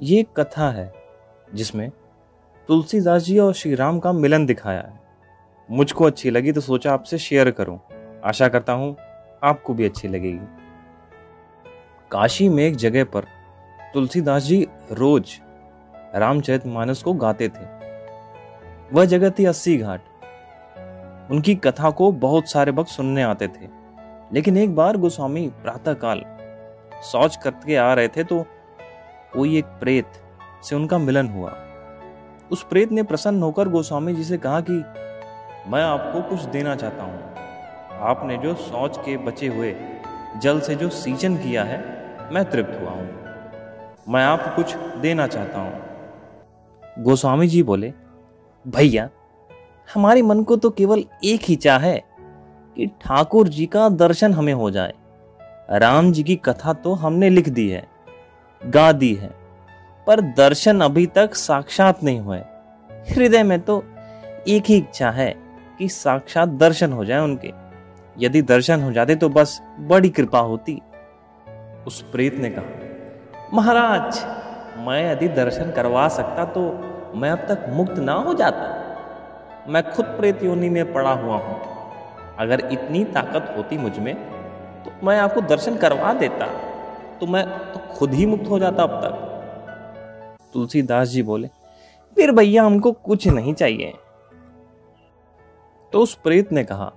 ये एक कथा है, जिसमें तुलसीदास जी और श्री राम का मिलन दिखाया है। मुझको अच्छी लगी तो सोचा आपसे शेयर करूँ। आशा करता हूँ आपको भी अच्छी लगेगी। काशी में एक जगह पर तुलसीदास जी रोज रामचरित मानस को गाते थे। वह जगह थी अस्सी घाट। उनकी कथा को बहुत सारे भक्त सुनने आते थे। लेकिन एक बार गोस्वामी प्रातःकाल शौच करके आ रहे थे तो कोई एक प्रेत से उनका मिलन हुआ। उस प्रेत ने प्रसन्न होकर गोस्वामी जी से कहा कि, मैं आपको कुछ देना चाहता हूँ। आपने जो शौच के बचे हुए जल से जो सींचन किया है, मैं तृप्त हुआ हूँ। मैं आपको कुछ देना चाहता हूँ। गोस्वामी जी बोले, भैया, हमारे मन को तो केवल एक ही चाह है कि ठाकुर जी का दर्शन हमें हो जाए। राम जी की कथा तो हमने लिख दी है। गा दी है, पर दर्शन अभी तक साक्षात नहीं हुए। हृदय में तो एक ही इच्छा है कि साक्षात दर्शन हो जाए उनके। यदि दर्शन हो जाते तो बस बड़ी कृपा होती। उस प्रेत ने कहा, महाराज, मैं यदि दर्शन करवा सकता तो मैं अब तक मुक्त ना हो जाता। मैं खुद प्रेत योनि में पड़ा हुआ हूँ। अगर इतनी ताकत होती मुझमें तो मैं आपको दर्शन करवा देता। तो मैं तो खुद ही मुक्त हो जाता अब तक। तुलसीदास जी बोले, फिर भैया हमको कुछ नहीं चाहिए। तो उस प्रेत ने कहा,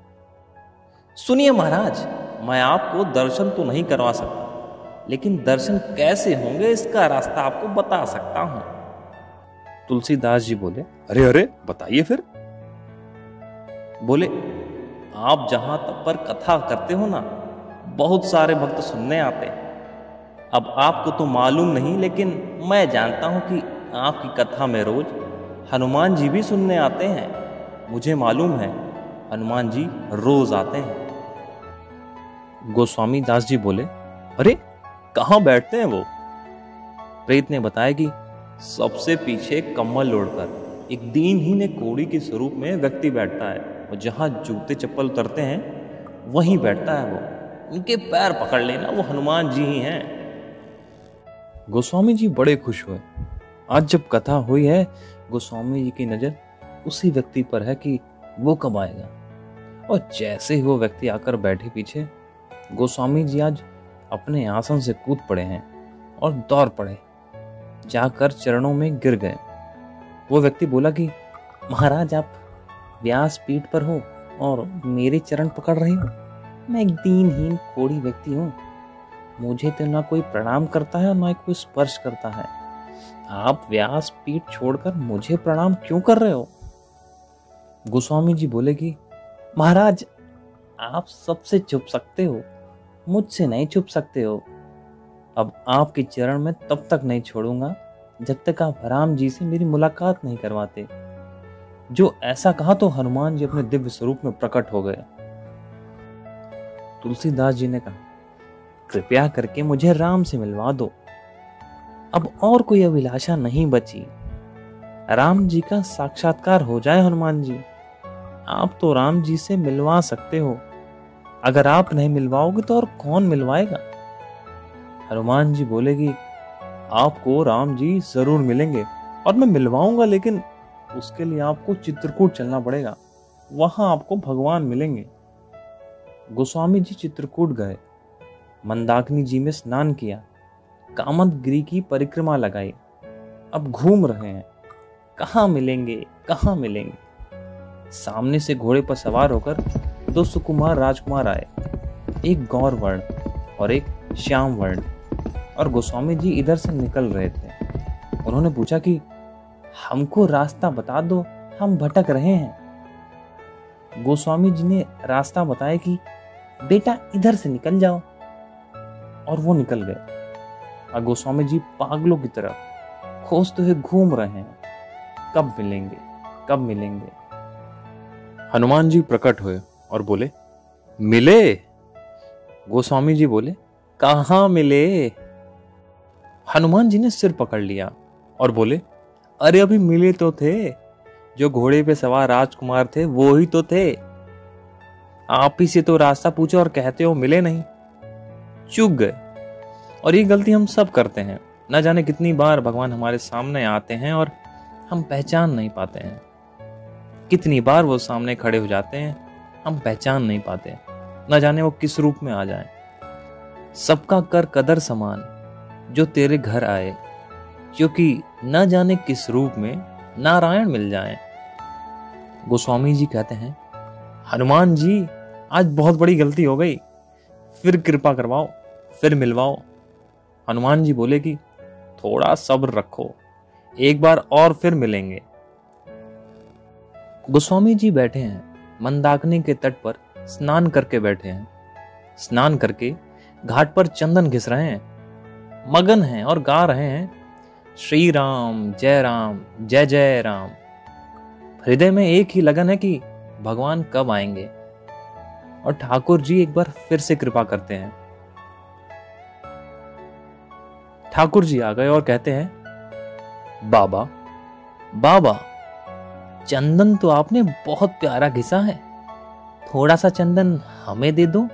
सुनिए महाराज, मैं आपको दर्शन तो नहीं करवा सकता, लेकिन दर्शन कैसे होंगे इसका रास्ता आपको बता सकता हूँ। तुलसीदास जी बोले, अरे अरे, बताइए फिर। बोले, आप जहाँ तक पर कथा करते हो ना, बहुत सारे भक्त सुनने आते हैं। अब आपको तो मालूम नहीं, लेकिन मैं जानता हूँ कि आपकी कथा में रोज हनुमान जी भी सुनने आते हैं। मुझे मालूम है, हनुमान जी रोज आते हैं। गोस्वामी दास जी बोले, अरे, कहाँ बैठते हैं वो? प्रेत ने बताया कि सबसे पीछे कम्बल ओढ़कर एक दीनहीन ने कोड़ी के स्वरूप में व्यक्ति बैठता है और जहाँ जूते चप्पल उतरते हैं, वहीं बैठता है वो। उनके पैर पकड़ लेना वो हनुमान जी ही हैं। गोस्वामी जी बड़े खुश हुए। आज जब कथा हुई है, गोस्वामी जी की नज़र उसी व्यक्ति पर है कि वो कब आएगा। और जैसे ही वो व्यक्ति आकर बैठे पीछे, गोस्वामी जी आज अपने आसन से कूद पड़े हैं और दौड़ पड़े, जाकर चरणों में गिर गए। वो व्यक्ति बोला कि, महाराज, आप व्यास पीठ पर हो और मेरे चरण पकड़ रहे हो। मैं एक दीनहीन कोड़ी व्यक्ति हूँ। मुझे तो ना कोई प्रणाम करता है ना कोई स्पर्श करता है। आप व्यास पीठ छोड़कर मुझे प्रणाम क्यों कर रहे हो? गोस्वामी जी बोले कि, महाराज, आप सबसे छुप सकते हो, मुझसे नहीं छुप सकते हो। अब आपके चरण में तब तक नहीं छोड़ूँगा जब तक आप राम जी से मेरी मुलाकात नहीं करवाते। जो ऐसा कहा तो हनुमान जी अपने दिव्य स्वरूप में प्रकट हो गए। तुलसीदास जी ने कहा कृपया करके मुझे राम से मिलवा दो। अब और कोई अभिलाषा नहीं बची। राम जी का साक्षात्कार हो जाए हनुमान जी। आप तो राम जी से मिलवा सकते हो। अगर आप नहीं मिलवाओगे तो और कौन मिलवाएगा? हनुमान जी बोलेगी, आपको राम जी ज़रूर मिलेंगे और मैं मिलवाऊँगा, लेकिन उसके लिए आपको चित्रकूट चलना पड़ेगा। वहाँ आपको भगवान मिलेंगे। गोस्वामी जी चित्रकूट गए। मंदाकिनी जी में स्नान किया। कामत गिरी की परिक्रमा लगाई। अब घूम रहे हैं। कहा मिलेंगे? कहा मिलेंगे? सामने से घोड़े पर सवार होकर दो सुकुमार राजकुमार आए। एक गौर वर्ण और एक श्याम वर्ण और गोस्वामी जी इधर से निकल रहे थे। उन्होंने पूछा कि, हमको रास्ता बता दो, हम भटक रहे हैं? गोस्वामी जी ने रास्ता बताया कि, बेटा, इधर से निकल जाओ। और वो निकल गए। और गोस्वामी जी पागलों की तरफ़ खोजते हुए घूम रहे हैं। कब मिलेंगे? कब मिलेंगे? हनुमान जी प्रकट हुए और बोले, मिले? गोस्वामी जी बोले, कहा मिले? हनुमान जी ने सिर पकड़ लिया और बोले, अरे अभी मिले तो थे, जो घोड़े पे सवार राजकुमार थे, वो ही तो थे। आप ही से तो रास्ता पूछो और कहते हो मिले नहीं। चूक गए। और ये गलती हम सब करते हैं। न जाने कितनी बार भगवान हमारे सामने आते हैं और हम पहचान नहीं पाते हैं। कितनी बार वो सामने खड़े हो जाते हैं, हम पहचान नहीं पाते न जाने वो किस रूप में आ जाए। सबका कर कदर समान, जो तेरे घर आए, क्योंकि न जाने किस रूप में नारायण मिल जाए। गोस्वामी जी कहते हैं, हनुमान जी, आज बहुत बड़ी गलती हो गई, फिर कृपा करवाओ। फिर मिलवाओ। हनुमान जी बोले कि थोड़ा सब्र रखो, एक बार और फिर मिलेंगे। गोस्वामी जी बैठे हैं, मंदाकिनी के तट पर स्नान करके बैठे हैं। स्नान करके घाट पर चंदन घिस रहे हैं, मगन हैं और गा रहे हैं श्री राम जय राम, जय जय राम। हृदय में एक ही लगन है कि भगवान कब आएँगे। और ठाकुर जी एक बार फिर से कृपा करते हैं। ठाकुर जी आ गए और कहते हैं, बाबा बाबा, चंदन तो आपने बहुत प्यारा घिसा है। थोड़ा सा चंदन हमें दे दो।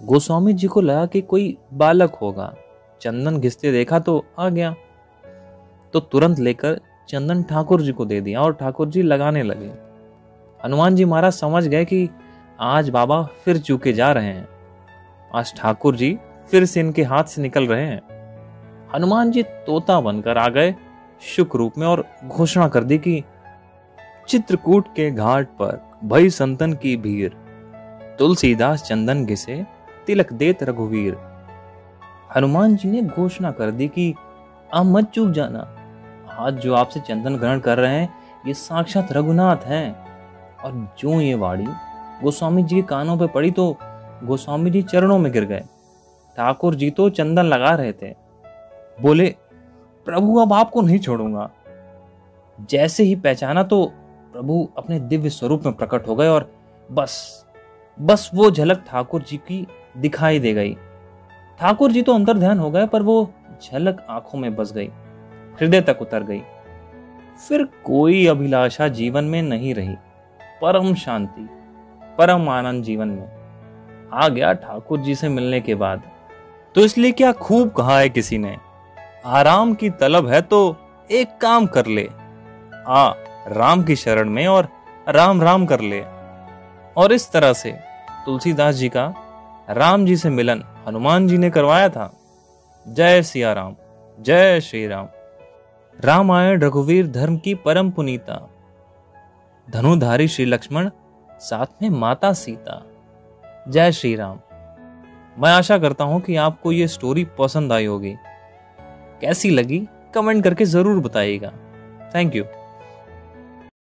गोस्वामी जी को लगा कि कोई बालक होगा। चंदन घिसते देखा तो आ गया। तो तुरंत लेकर चंदन ठाकुर जी को दे दिया और ठाकुर जी लगाने लगे। हनुमान जी महाराज समझ गए कि आज बाबा फिर चूके जा रहे हैं। आज ठाकुर जी फिर से इनके हाथ से निकल रहे हैं। हनुमान जी तोता बनकर आ गए शुक रूप में और घोषणा कर दी कि चित्रकूट के घाट पर भई संतन की भीड़, तुलसीदास चंदन घिसे तिलक देत रघुवीर। हनुमान जी ने घोषणा कर दी कि आप मत चूक जाना। आज जो आपसे चंदन ग्रहण कर रहे हैं, ये साक्षात रघुनाथ हैं। और जो ये वाणी गोस्वामी जी के कानों पर पड़ी तो गोस्वामी जी चरणों में गिर गए। ठाकुर जी तो चंदन लगा रहे थे। बोले, प्रभु, अब आपको नहीं छोड़ूँगा। जैसे ही पहचाना तो प्रभु अपने दिव्य स्वरूप में प्रकट हो गए और बस बस वो झलक ठाकुर जी की दिखाई दे गई। ठाकुर जी तो अंतर ध्यान हो गए, पर वो झलक आँखों में बस गई, हृदय तक उतर गई। फिर कोई अभिलाषा जीवन में नहीं रही, परम शांति, परम आनंद जीवन में। आ गया ठाकुर जी से मिलने के बाद। तो इसलिए क्या खूब कहा है किसी ने? आराम की तलब है तो एक काम कर ले। आ, राम की शरण में और राम राम कर ले। और इस तरह से तुलसीदास जी का राम जी से मिलन हनुमान जी ने करवाया था। जय सिया राम, जय श्री राम। रामायण रघुवीर धर्म की परम पुनीता। धनुधारी श्री लक्ष्मण, साथ में माता सीता। जय श्री राम। मैं आशा करता हूँ कि आपको ये स्टोरी पसंद आई होगी। कैसी लगी कमेंट करके ज़रूर बताइएगा। Thank you